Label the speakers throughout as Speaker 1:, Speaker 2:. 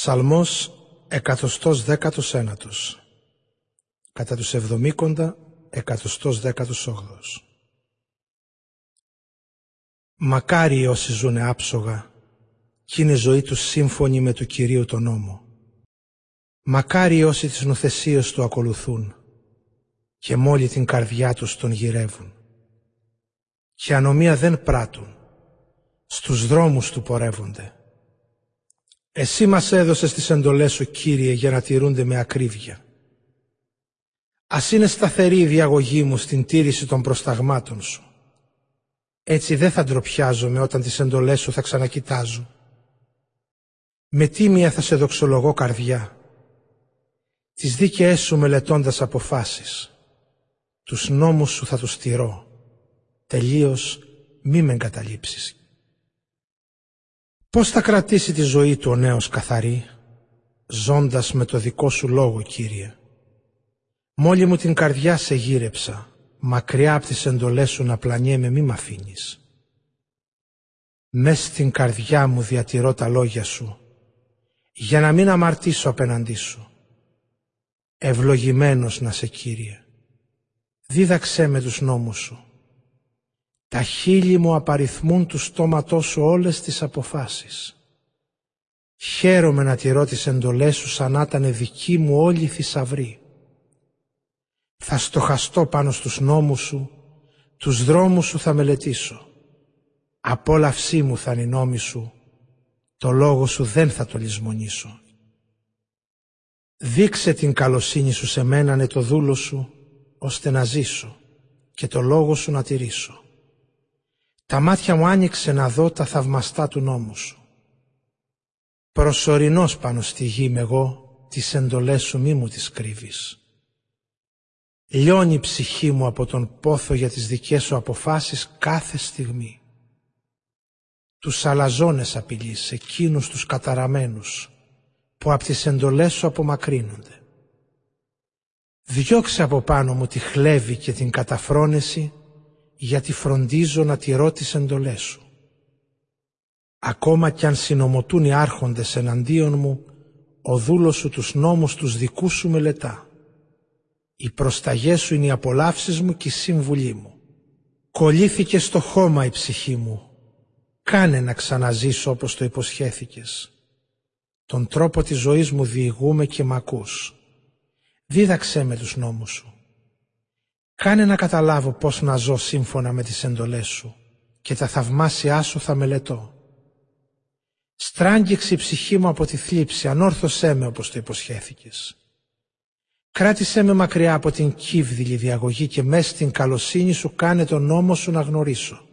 Speaker 1: Ψαλμός εκατοστός δέκατος ένατος Κατά τους εβδομήκοντα εκατοστός δέκατος όγδος Μακάρι όσοι ζουνε άψογα κι είναι ζωή τους σύμφωνη με του Κυρίου τον νόμο. Μακάρι όσοι τις νοθεσίες του ακολουθούν και μόλι την καρδιά τους τον γυρεύουν. Και ανομία δεν πράττουν, στους δρόμους του πορεύονται. Εσύ μας έδωσες τις εντολές σου, Κύριε, για να τηρούνται με ακρίβεια. Ας είναι σταθερή η διαγωγή μου στην τήρηση των προσταγμάτων σου. Έτσι δεν θα ντροπιάζομαι όταν τις εντολές σου θα ξανακοιτάζω. Με τίμια θα σε δοξολογώ καρδιά. Τις δίκαιές σου μελετώντας αποφάσεις. Τους νόμους σου θα τους τηρώ. Τελείως μη με εγκαταλείψεις. Πώς θα κρατήσει τη ζωή του ο νέος καθαρή, ζώντας με το δικό σου λόγο, Κύριε. Μόλι μου την καρδιά σε γύρεψα, μακριά από τις εντολές σου να πλανιέμαι μη μ' αφήνεις. Μες στην καρδιά μου διατηρώ τα λόγια σου, για να μην αμαρτήσω απέναντί σου. Ευλογημένος να σε Κύριε. Δίδαξέ με τους νόμους σου. Τα χείλη μου απαριθμούν του στόματός σου όλες τις αποφάσεις. Χαίρομαι να τηρώ τις εντολές σου σαν να ήταν δική μου όλη θησαυρή. Θα στοχαστώ πάνω στους νόμους σου, τους δρόμους σου θα μελετήσω. Απόλαυσή μου θα είναι η νόμη σου, το λόγο σου δεν θα το λησμονήσω. Δείξε την καλοσύνη σου σε μένα ναι το δούλο σου, ώστε να ζήσω και το λόγο σου να τηρήσω. Τα μάτια μου άνοιξε να δω τα θαυμαστά του νόμου σου. Προσωρινός πάνω στη γη είμαι εγώ, τις εντολές σου μη μου τις κρύβεις. Λιώνει η ψυχή μου από τον πόθο για τις δικές σου αποφάσεις κάθε στιγμή. Τους αλαζόνες απειλείς, εκείνους τους καταραμένους, που από τις εντολές σου απομακρύνονται. Διώξε από πάνω μου τη χλέβη και την καταφρόνεση γιατί φροντίζω να τηρώ τις εντολές σου. Ακόμα κι αν συνομωτούν οι άρχοντες εναντίον μου, ο δούλος σου τους νόμους τους δικούς σου μελετά. Οι προσταγές σου είναι οι απολαύσεις μου και η σύμβουλή μου. Κολλήθηκε στο χώμα η ψυχή μου. Κάνε να ξαναζήσω όπως το υποσχέθηκες. Τον τρόπο της ζωής μου διηγούμε και μ' ακούς. Δίδαξέ με τους νόμους σου. Κάνε να καταλάβω πώς να ζω σύμφωνα με τις εντολές σου και τα θαυμάσια σου θα μελετώ. Στράγγιξε η ψυχή μου από τη θλίψη, ανόρθωσέ με όπως το υποσχέθηκες. Κράτησέ με μακριά από την κύβδηλη διαγωγή και μέσα στην καλοσύνη σου κάνε τον νόμο σου να γνωρίσω.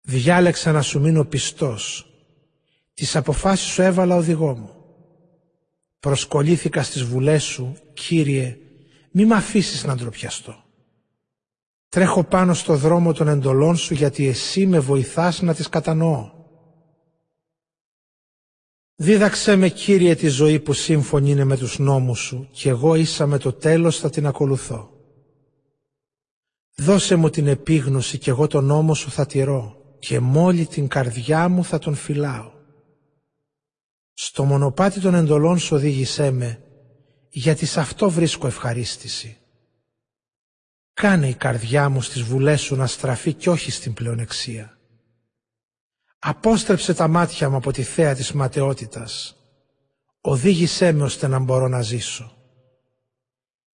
Speaker 1: Διάλεξα να σου μείνω πιστός. Τις αποφάσεις σου έβαλα οδηγό μου. Προσκολήθηκα στις βουλές σου, Κύριε, μη με αφήσεις να ντροπιαστώ. Τρέχω πάνω στο δρόμο των εντολών σου γιατί εσύ με βοηθάς να τις κατανοώ. Δίδαξέ με Κύριε τη ζωή που σύμφωνη είναι με τους νόμους σου και εγώ ίσα με το τέλος θα την ακολουθώ. Δώσε μου την επίγνωση και εγώ τον νόμο σου θα τηρώ και μόλι την καρδιά μου θα τον φυλάω. Στο μονοπάτι των εντολών σου οδήγησέ με γιατί σε αυτό βρίσκω ευχαρίστηση. Κάνε η καρδιά μου στις βουλές σου να στραφεί κι όχι στην πλεονεξία. Απόστρεψε τα μάτια μου από τη θέα της ματαιότητας. Οδήγησέ με ώστε να μπορώ να ζήσω.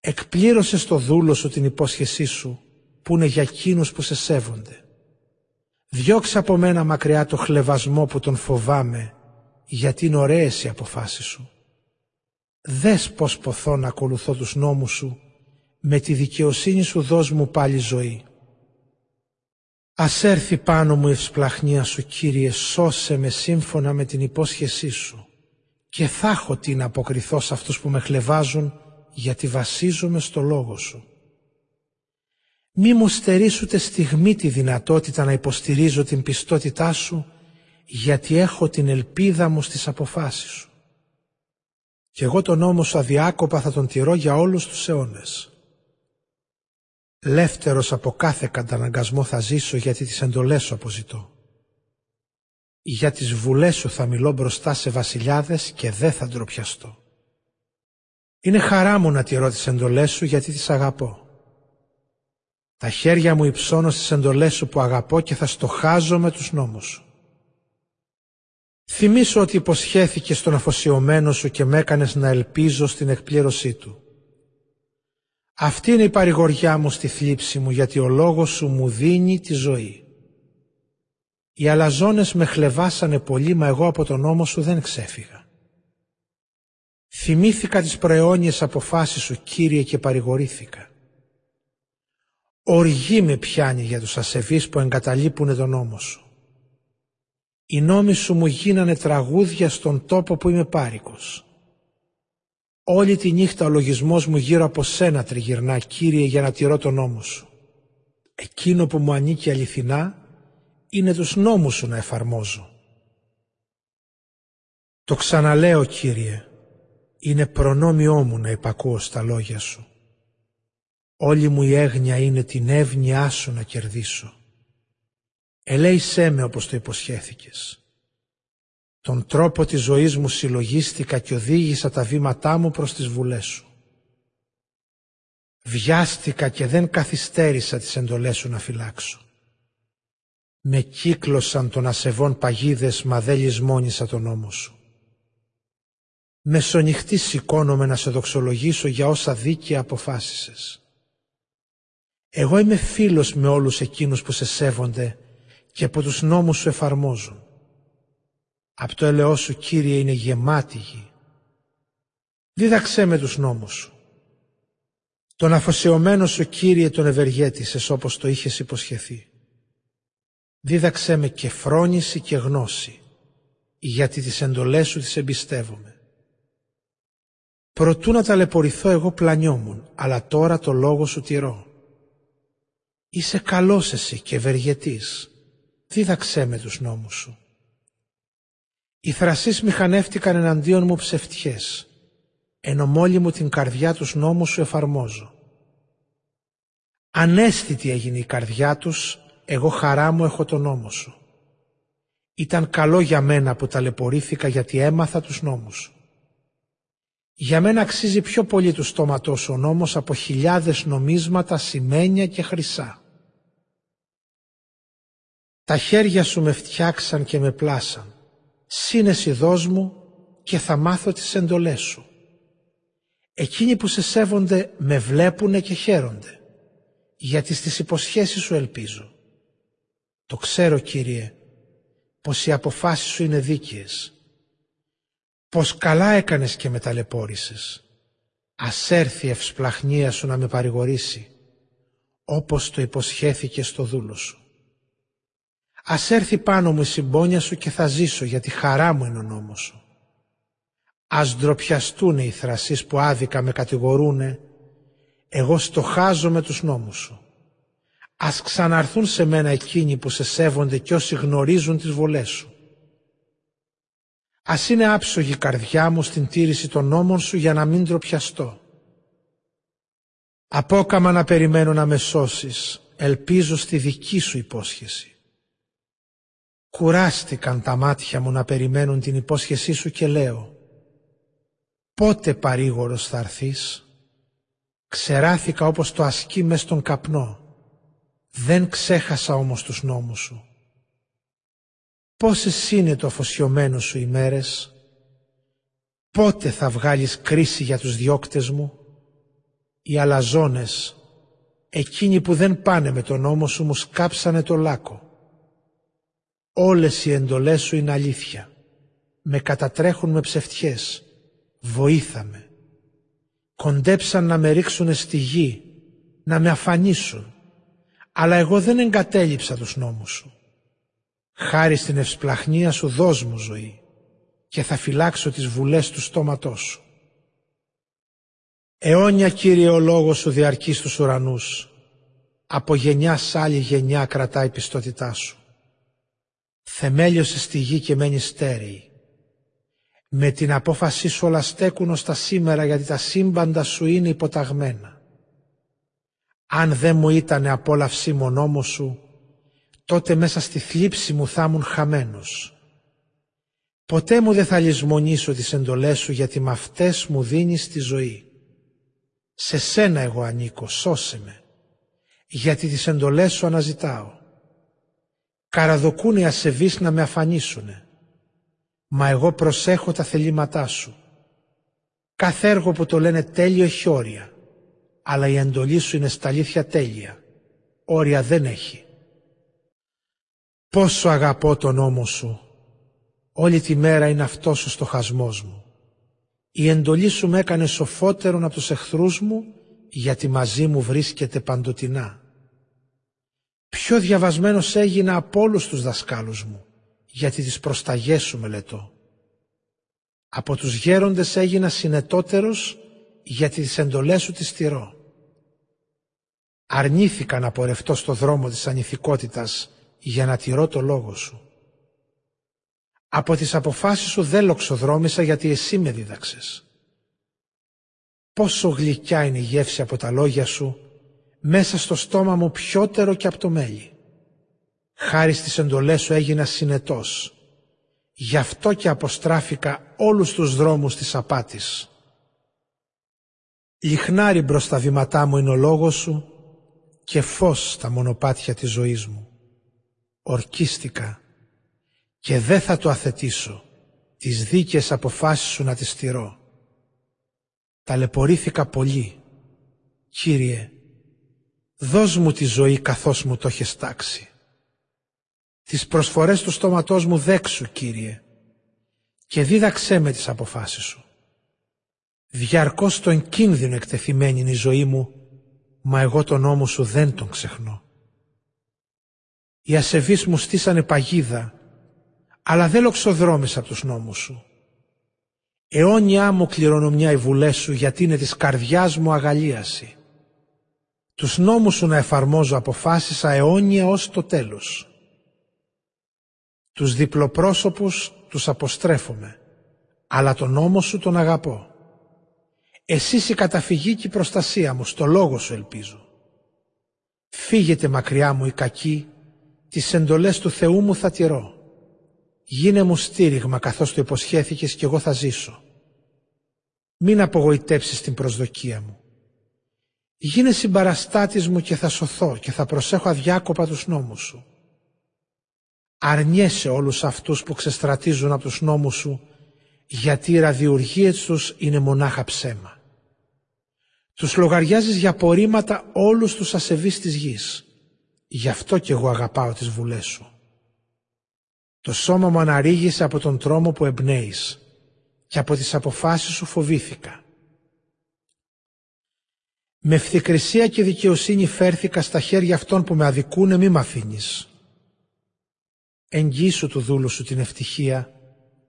Speaker 1: Εκπλήρωσε στο δούλο σου την υπόσχεσή σου που είναι για εκείνους που σε σέβονται. Διώξε από μένα μακριά το χλεβασμό που τον φοβάμαι γιατί είναι ωραίες οι αποφάσεις σου. Δες πως ποθώ να ακολουθώ τους νόμους σου, με τη δικαιοσύνη σου δώσ' μου πάλι ζωή. Ας έρθει πάνω μου η ευσπλαχνία σου, Κύριε, σώσε με σύμφωνα με την υπόσχεσή σου και θα έχω τι να αποκριθώ σε αυτούς που με χλεβάζουν, γιατί βασίζομαι στο λόγο σου. Μη μου στερείς ούτε στιγμή τη δυνατότητα να υποστηρίζω την πιστότητά σου, γιατί έχω την ελπίδα μου στις αποφάσεις σου και εγώ τον νόμο σου αδιάκοπα θα τον τηρώ για όλους τους αιώνες. Λεύτερος από κάθε καταναγκασμό θα ζήσω γιατί τις εντολές σου αποζητώ. Για τις βουλές σου θα μιλώ μπροστά σε βασιλιάδες και δεν θα ντροπιαστώ. Είναι χαρά μου να τηρώ τις εντολές σου γιατί τις αγαπώ. Τα χέρια μου υψώνω στις εντολές σου που αγαπώ και θα στοχάζω με τους νόμους σου. Θυμήσω ότι υποσχέθηκε στον αφοσιωμένο σου και με έκανες να ελπίζω στην εκπλήρωσή του. Αυτή είναι η παρηγοριά μου στη θλίψη μου γιατί ο λόγος σου μου δίνει τη ζωή. Οι αλαζόνες με χλεβάσανε πολύ μα εγώ από τον νόμο σου δεν ξέφυγα. Θυμήθηκα τις προαιώνιες αποφάσεις σου Κύριε και παρηγορήθηκα. Οργή με πιάνει για τους ασεβείς που εγκαταλείπουν τον νόμο σου. Οι νόμοι σου μου γίνανε τραγούδια στον τόπο που είμαι πάρικος. Όλη τη νύχτα ο λογισμός μου γύρω από σένα τριγυρνά, Κύριε, για να τηρώ τον νόμο σου. Εκείνο που μου ανήκει αληθινά είναι τους νόμους σου να εφαρμόζω. Το ξαναλέω, Κύριε, είναι προνόμιό μου να υπακούω στα λόγια σου. Όλη μου η έγνοια είναι την εύνοιά σου να κερδίσω. Ελέησέ με όπως το υποσχέθηκες. Τον τρόπο της ζωής μου συλλογίστηκα και οδήγησα τα βήματά μου προς τις βουλές σου. Βιάστηκα και δεν καθυστέρησα τις εντολές σου να φυλάξω. Με κύκλωσαν των ασεβών παγίδες μα δεν λησμόνισα τον νόμο σου. Μεσονυχτή σηκώνομαι να σε δοξολογήσω για όσα δίκαια αποφάσισες. Εγώ είμαι φίλος με όλους εκείνους που σε σέβονται και που τους νόμους σου εφαρμόζουν. Από το ελαιό σου, Κύριε, είναι γεμάτη γη. Δίδαξέ με τους νόμους σου. Τον αφοσιωμένο σου, Κύριε, τον ευεργέτησες όπως το είχες υποσχεθεί. Δίδαξέ με και φρόνηση και γνώση, γιατί τις εντολές σου τις εμπιστεύομαι. Προτού να ταλαιπωρηθώ εγώ πλανιόμουν, αλλά τώρα το λόγο σου τηρώ. Είσαι καλός εσύ και ευεργετής. Δίδαξέ με τους νόμους σου; Οι θρασείς μηχανεύτηκαν εναντίον μου ψευτιές, ενώ μόλι μου την καρδιά τους νόμους σου εφαρμόζω. Ανέστητη έγινε η καρδιά τους, εγώ χαρά μου έχω τον νόμο σου. Ήταν καλό για μένα που ταλαιπωρήθηκα γιατί έμαθα τους νόμους σου. Για μένα αξίζει πιο πολύ του στόματός ο νόμος από χιλιάδες νομίσματα, σημαίνια και χρυσά. Τα χέρια σου με φτιάξαν και με πλάσαν. Σύνεση δώσ' μου και θα μάθω τις εντολές σου. Εκείνοι που σε σέβονται με βλέπουνε και χαίρονται, γιατί στις υποσχέσεις σου ελπίζω. Το ξέρω, Κύριε, πως οι αποφάσεις σου είναι δίκαιες πως καλά έκανες και με ταλαιπώρησες. Ας έρθει η ευσπλαχνία σου να με παρηγορήσει, όπως το υποσχέθηκε στο δούλο σου. Ας έρθει πάνω μου η συμπόνια σου και θα ζήσω, γιατί χαρά μου είναι ο νόμος σου. Ας ντροπιαστούν οι θρασείς που άδικα με κατηγορούνε, εγώ στοχάζω με τους νόμους σου. Ας ξαναρθούν σε μένα εκείνοι που σε σέβονται και όσοι γνωρίζουν τις βολές σου. Ας είναι άψογη η καρδιά μου στην τήρηση των νόμων σου για να μην τροπιαστώ. Απόκαμα να περιμένω να με σώσεις, ελπίζω στη δική σου υπόσχεση. Κουράστηκαν τα μάτια μου να περιμένουν την υπόσχεσή σου και λέω «Πότε παρήγορος θα έρθεις» Ξεράθηκα όπως το ασκεί μες στον καπνό. Δεν ξέχασα όμως τους νόμους σου. Πόσες είναι το αφοσιωμένο σου οι μέρες, πότε θα βγάλεις κρίση για τους διώκτες μου, οι αλαζόνες, εκείνοι που δεν πάνε με τον νόμο σου μου σκάψανε το λάκκο. Όλες οι εντολές σου είναι αλήθεια, με κατατρέχουν με ψευτιές, βοήθαμε. Κοντέψαν να με ρίξουνε στη γη, να με αφανίσουν, αλλά εγώ δεν εγκατέλειψα τους νόμους σου. Χάρη στην ευσπλαχνία σου δώσ' μου ζωή και θα φυλάξω τις βουλές του στόματός σου. Αιώνια Κύριε ο λόγος σου διαρκεί στους ουρανούς, από γενιά σ' άλλη γενιά κρατάει η πιστότητά σου. Θεμέλιωσε στη γη και μένει στέρεη. Με την απόφασή σου όλα στέκουν ως τα σήμερα γιατί τα σύμπαντα σου είναι υποταγμένα. Αν δεν μου ήταν απόλαυσή μονόμος σου, τότε μέσα στη θλίψη μου θα ήμουν χαμένος. Ποτέ μου δεν θα λησμονήσω τις εντολές σου γιατί με αυτές μου δίνεις τη ζωή. Σε σένα εγώ ανήκω, σώσε με, γιατί τις εντολές σου αναζητάω. Καραδοκούν οι ασεβείς να με αφανίσουνε, μα εγώ προσέχω τα θελήματά σου. Κάθε έργο που το λένε τέλειο έχει όρια, αλλά η εντολή σου είναι στα αλήθεια τέλεια. Όρια δεν έχει. Πόσο αγαπώ τον νόμο σου. Όλη τη μέρα είναι αυτός ο στοχασμός μου. Η εντολή σου με έκανε σοφότερον από τους εχθρούς μου, γιατί μαζί μου βρίσκεται παντοτινά. Πιο διαβασμένος έγινα από όλους τους δασκάλους μου, γιατί τις προσταγές σου μελετώ. Από τους γέροντες έγινα συνετότερος, γιατί τις εντολές σου τις τηρώ. Αρνήθηκα να πορευτώ στο δρόμο της ανηθικότητας για να τηρώ το λόγο σου. Από τις αποφάσεις σου δεν λοξοδρόμησα γιατί εσύ με δίδαξες. Πόσο γλυκιά είναι η γεύση από τα λόγια σου, μέσα στο στόμα μου πιότερο και από το μέλι. Χάρη στις εντολές σου έγινα συνετός. Γι' αυτό και αποστράφηκα όλους τους δρόμους της απάτης. Λιχνάρι μπρος τα βήματά μου είναι ο λόγος σου και φως στα μονοπάτια της ζωής μου. Ορκίστηκα και δεν θα το αθετήσω, τις δίκες αποφάσεις σου να τις στηρώ. Ταλαιπωρήθηκα πολύ. Κύριε, δώσ' μου τη ζωή καθώς μου το έχεις τάξει. Τις προσφορές του στόματός μου δέξου, Κύριε, και δίδαξέ με τις αποφάσεις σου. Διαρκώς στον κίνδυνο εκτεθειμένη είναι η ζωή μου, μα εγώ τον νόμο σου δεν τον ξεχνώ. Οι ασεβείς μου στήσανε παγίδα αλλά δεν λοξοδρόμησα από τους νόμους σου. Αιώνια μου κληρονομιά οι βουλές σου γιατί είναι της καρδιάς μου αγαλίαση. Τους νόμους σου να εφαρμόζω αποφάσισα αιώνια ως το τέλος. Τους διπλοπρόσωπους τους αποστρέφομαι, αλλά τον νόμο σου τον αγαπώ. Εσύ η καταφυγή και η προστασία μου, στο λόγο σου ελπίζω. Φύγετε μακριά μου η κακή, τις εντολές του Θεού μου θα τηρώ. Γίνε μου στήριγμα καθώς το υποσχέθηκες και εγώ θα ζήσω. Μην απογοητεύσεις την προσδοκία μου. Γίνε συμπαραστάτης μου και θα σωθώ και θα προσέχω αδιάκοπα τους νόμους σου. Αρνιέσαι όλους αυτούς που ξεστρατίζουν από τους νόμους σου γιατί οι ραδιουργίες τους είναι μονάχα ψέμα. Τους λογαριάζεις για απορρίμματα όλους τους ασεβείς της γης. Γι' αυτό και εγώ αγαπάω τις βουλές σου. Το σώμα μου αναρρίγησε από τον τρόμο που εμπνέεις και από τις αποφάσεις σου φοβήθηκα. Με ευθυκρισία και δικαιοσύνη φέρθηκα στα χέρια αυτών που με αδικούνε μη μ' αφήνεις. Εγγύσου του δούλου σου την ευτυχία,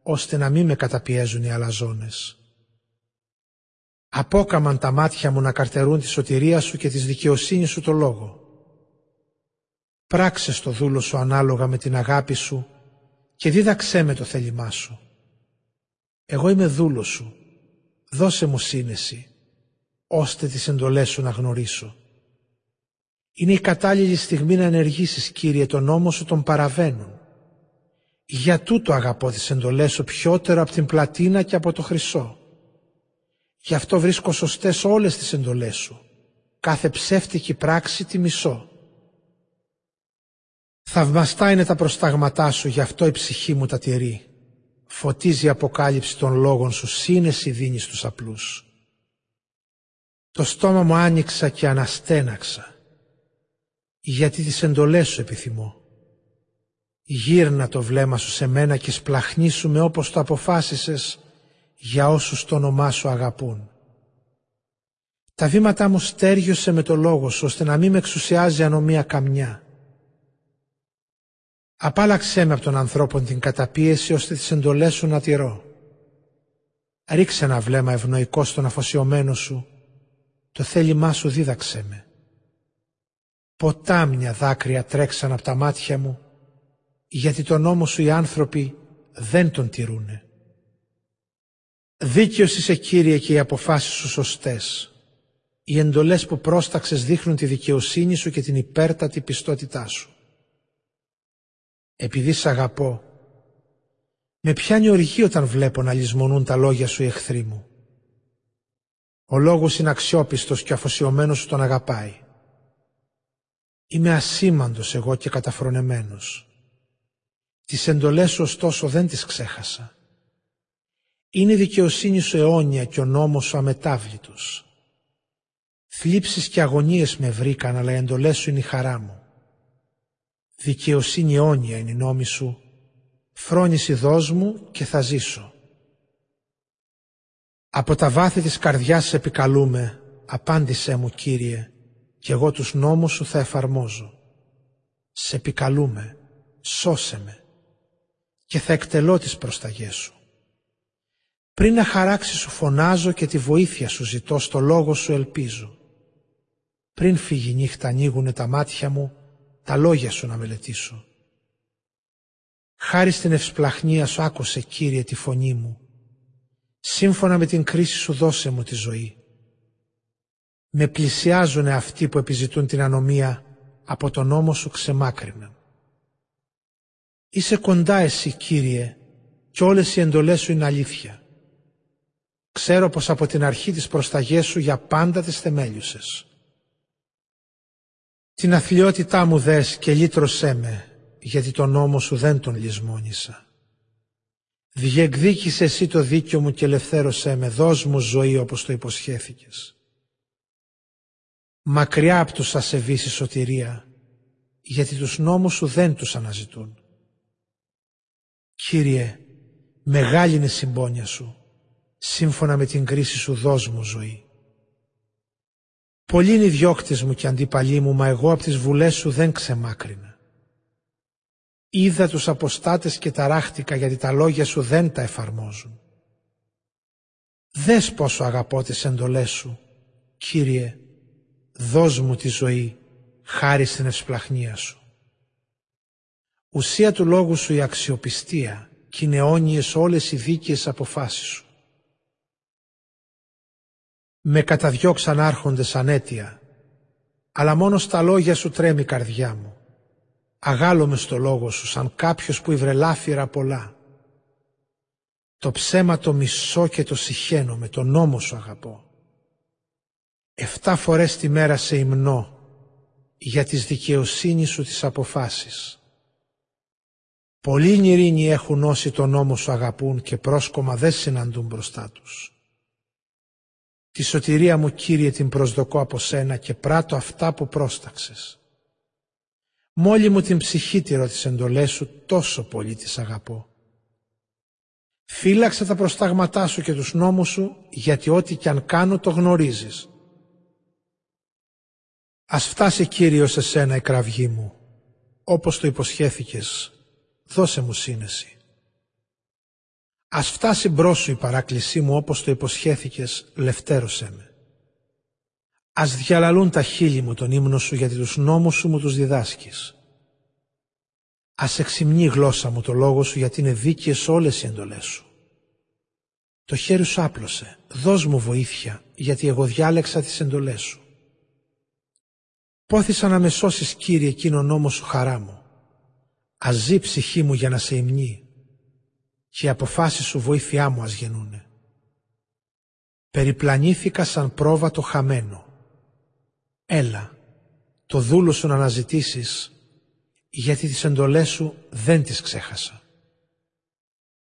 Speaker 1: ώστε να μην με καταπιέζουν οι αλαζόνες. Απόκαμαν τα μάτια μου να καρτερούν τη σωτηρία σου και της δικαιοσύνης σου το λόγο. Πράξε στο δούλο σου ανάλογα με την αγάπη σου και δίδαξέ με το θέλημά σου. Εγώ είμαι δούλος σου, δώσε μου σύνεση, ώστε τις εντολές σου να γνωρίσω. Είναι η κατάλληλη στιγμή να ενεργήσεις, Κύριε, τον νόμο σου τον παραβαίνουν. Για τούτο αγαπώ τις εντολές σου πιότερο από την πλατίνα και από το χρυσό. Γι' αυτό βρίσκω σωστές όλες τις εντολές σου. Κάθε ψεύτικη πράξη τη μισώ. Θαυμαστά είναι τα προστάγματά σου, γι' αυτό η ψυχή μου τα τηρεί. Φωτίζει η αποκάλυψη των λόγων σου, σύνεση δίνεις στους απλούς. Το στόμα μου άνοιξα και αναστέναξα, γιατί τις εντολές σου επιθυμώ. Γύρνα το βλέμμα σου σε μένα και σπλαχνίσου με όπως το αποφάσισες για όσους το όνομά σου αγαπούν. Τα βήματά μου στέριωσε με το λόγο σου, ώστε να μην με εξουσιάζει ανομία καμιά. Απάλαξέ με από τον ανθρώπων την καταπίεση ώστε τις εντολές σου να τηρώ. Ρίξε ένα βλέμμα ευνοϊκό στον αφοσιωμένο σου, το θέλημά σου δίδαξέ με. Ποτάμια δάκρυα τρέξαν από τα μάτια μου, γιατί τον νόμο σου οι άνθρωποι δεν τον τηρούνε. Δίκαιος είσαι Κύριε και οι αποφάσεις σου σωστές. Οι εντολές που πρόσταξες δείχνουν τη δικαιοσύνη σου και την υπέρτατη πιστότητά σου επειδή σ' αγαπώ, Με πιάνει οργή όταν βλέπω να λησμονούν τα λόγια σου οι εχθροί μου. Ο λόγος είναι αξιόπιστος και αφοσιωμένος σου τον αγαπάει. Είμαι ασήμαντος εγώ και καταφρονεμένος. Τις εντολές σου ωστόσο δεν τις ξέχασα. Είναι η δικαιοσύνη σου αιώνια και ο νόμος σου αμετάβλητος. Θλίψεις και αγωνίες με βρήκαν, αλλά οι εντολές σου είναι η χαρά μου. Δικαιοσύνη αιώνια είναι η νόμη σου. Φρόνηση δώσ' μου και θα ζήσω. Από τα βάθη της καρδιάς σε επικαλούμε, απάντησέ μου Κύριε, και εγώ τους νόμους σου θα εφαρμόζω. Σε επικαλούμε, σώσε με και θα εκτελώ τις προσταγές σου. Πριν να χαράξει σου φωνάζω και τη βοήθεια σου ζητώ, στο λόγο σου ελπίζω. Πριν φύγει νύχτα ανοίγουνε τα μάτια μου, τα λόγια σου να μελετήσω. Χάρη στην ευσπλαχνία σου άκουσε Κύριε τη φωνή μου. Σύμφωνα με την κρίση σου δώσε μου τη ζωή. Με πλησιάζουν αυτοί που επιζητούν την ανομία, από τον νόμο σου ξεμάκρυναν. Είσαι κοντά εσύ Κύριε και όλες οι εντολές σου είναι αλήθεια. Ξέρω πως από την αρχή της προσταγές σου για πάντα τις θεμέλιουσες. Την αθλειότητά μου δες και λύτρωσέ με, γιατί τον νόμο σου δεν τον λησμόνησα. Διεκδίκησε εσύ το δίκιο μου και ελευθέρωσέ με, δώσ' μου ζωή όπως το υποσχέθηκες. Μακριά από τους ασεβείς η σωτηρία, γιατί τους νόμους σου δεν τους αναζητούν. Κύριε, μεγάλη είναι η συμπόνια σου, σύμφωνα με την κρίση σου δώσ' μου ζωή. Πολλοί είναι οι διώκτες μου και αντίπαλοι μου, μα εγώ από τις βουλές σου δεν ξεμάκρινα. Είδα τους αποστάτες και ταράχτηκα γιατί τα λόγια σου δεν τα εφαρμόζουν. Δες πόσο αγαπώ τις εντολές σου, Κύριε, δώσ' μου τη ζωή, χάρη στην ευσπλαχνία σου. Ουσία του λόγου σου η αξιοπιστία και είναι αιώνιες όλες οι δίκαιες αποφάσεις σου. Με καταδιώξαν άρχοντες ανέτεια, αλλά μόνος στα λόγια σου τρέμει η καρδιά μου. Αγάλομαι στο λόγο σου σαν κάποιος που υβρελάφυρα πολλά. Το ψέμα το μισώ και το συχαίνω, με τον νόμο σου αγαπώ. Εφτά φορές τη μέρα σε υμνώ για τις δικαιοσύνη σου τις αποφάσεις. Πολλοί νηρήνοι έχουν όσοι τον νόμο σου αγαπούν και πρόσκομα δεν συναντούν μπροστά τους. Τη σωτηρία μου Κύριε την προσδοκώ από σένα και πράττω αυτά που πρόσταξες. Μόλι μου την ψυχή τηρώ τις εντολές σου τόσο πολύ τις αγαπώ. Φύλαξε τα προστάγματά σου και τους νόμους σου γιατί ό,τι κι αν κάνω το γνωρίζεις. Ας φτάσει Κύριε σε σένα η κραυγή μου όπως το υποσχέθηκες δώσε μου σύνεση. Ας φτάσει μπρος σου η παράκλησή μου όπως το υποσχέθηκες, λευτέρωσέ με. Ας διαλαλούν τα χείλη μου τον ύμνο σου γιατί τους νόμους σου μου τους διδάσκεις. Ας εξυμνεί η γλώσσα μου το λόγο σου γιατί είναι δίκαιες όλες οι εντολές σου. Το χέρι σου άπλωσε, δώσ' μου βοήθεια γιατί εγώ διάλεξα τις εντολές σου. Πόθησα να με σώσεις Κύριε εκείνο νόμο σου χαρά μου. Αζεί ψυχή μου για να σε υμνεί και οι αποφάσεις σου βοήθειά μου ας γεννούνε. Περιπλανήθηκα σαν πρόβατο χαμένο. Έλα, το δούλο σου να αναζητήσεις γιατί τις εντολές σου δεν τις ξέχασα.